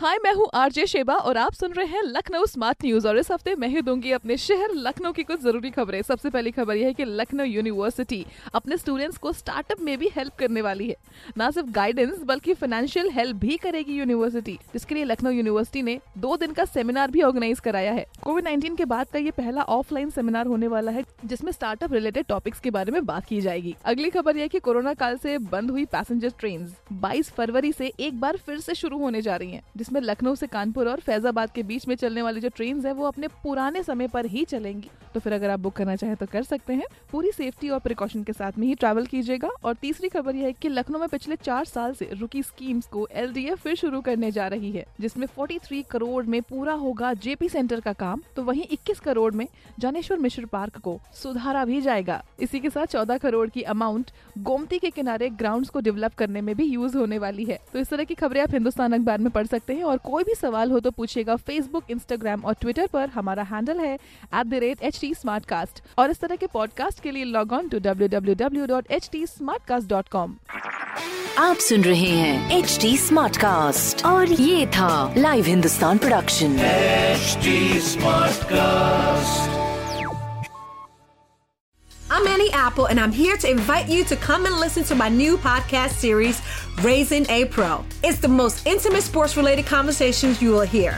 हाय, मैं हूँ RJ Sheba और आप सुन रहे हैं लखनऊ स्मार्ट न्यूज़ और इस हफ़्ते मैं ही दूँगी अपने शहर लखनऊ की कुछ ज़रूरी खबरें। सबसे पहली खबर यह है कि लखनऊ यूनिवर्सिटी अपने स्टूडेंट्स को स्टार्टअप में भी हेल्प करने वाली है। न सिर्फ़ गाइडेंस बल्कि फाइनेंशियल हेल्प भी करेगी यूनिवर्सिटी। जिसके लिए लखनऊ यूनिवर्सिटी ने दो दिन का सेमिनार भी ऑर्गेनाइज कराया है। कोविड नाइन्टीन के बाद का ये पहला ऑफलाइन सेमिनार होने वाला है, जिसमें स्टार्टअप रिलेटेड टॉपिक्स के बारे में बात की जाएगी। अगली खबर यह की कोरोना काल से बंद हुई पैसेंजर ट्रेन 22 फरवरी से एक बार फिर से शुरू होने जा रही हैं जिसमें लखनऊ से कानपुर और फैजाबाद के बीच में चलने वाली जो ट्रेन है, वो अपने पुराने समय पर ही चलेंगी। तो फिर अगर आप बुक करना चाहें तो कर सकते हैं। पूरी सेफ्टी और प्रिकॉशन के साथ में ही ट्रैवल कीजिएगा। और तीसरी खबर यह है कि लखनऊ में पिछले चार साल से रुकी स्कीम्स को एल फिर शुरू करने जा रही है, जिसमें 43 करोड़ में पूरा होगा जेपी सेंटर का काम। तो वहीं 21 करोड़ में जानेश्वर मिश्र पार्क को सुधारा भी जाएगा। इसी के साथ 14 करोड़ की अमाउंट गोमती के किनारे ग्राउंड्स को डेवलप करने में भी यूज़ होने वाली है। तो इस तरह की खबरें आप हिंदुस्तान अखबार में पढ़ सकते हैं। और कोई भी सवाल हो तो पूछेगा फेसबुक इंस्टाग्राम और ट्विटर पर। हमारा हैंडल है at the rate H T और इस तरह के पॉडकास्ट के लिए log on to W W W dot H T Smartcast dot com आप सुन रहे हैं एच डी स्मार्ट कास्ट और ये था live Hindustan production HD Smartcast. I'm Annie Apple, and I'm here to invite you to come and listen to my new podcast series, Raising a Pro. It's the most intimate sports related conversations you will hear.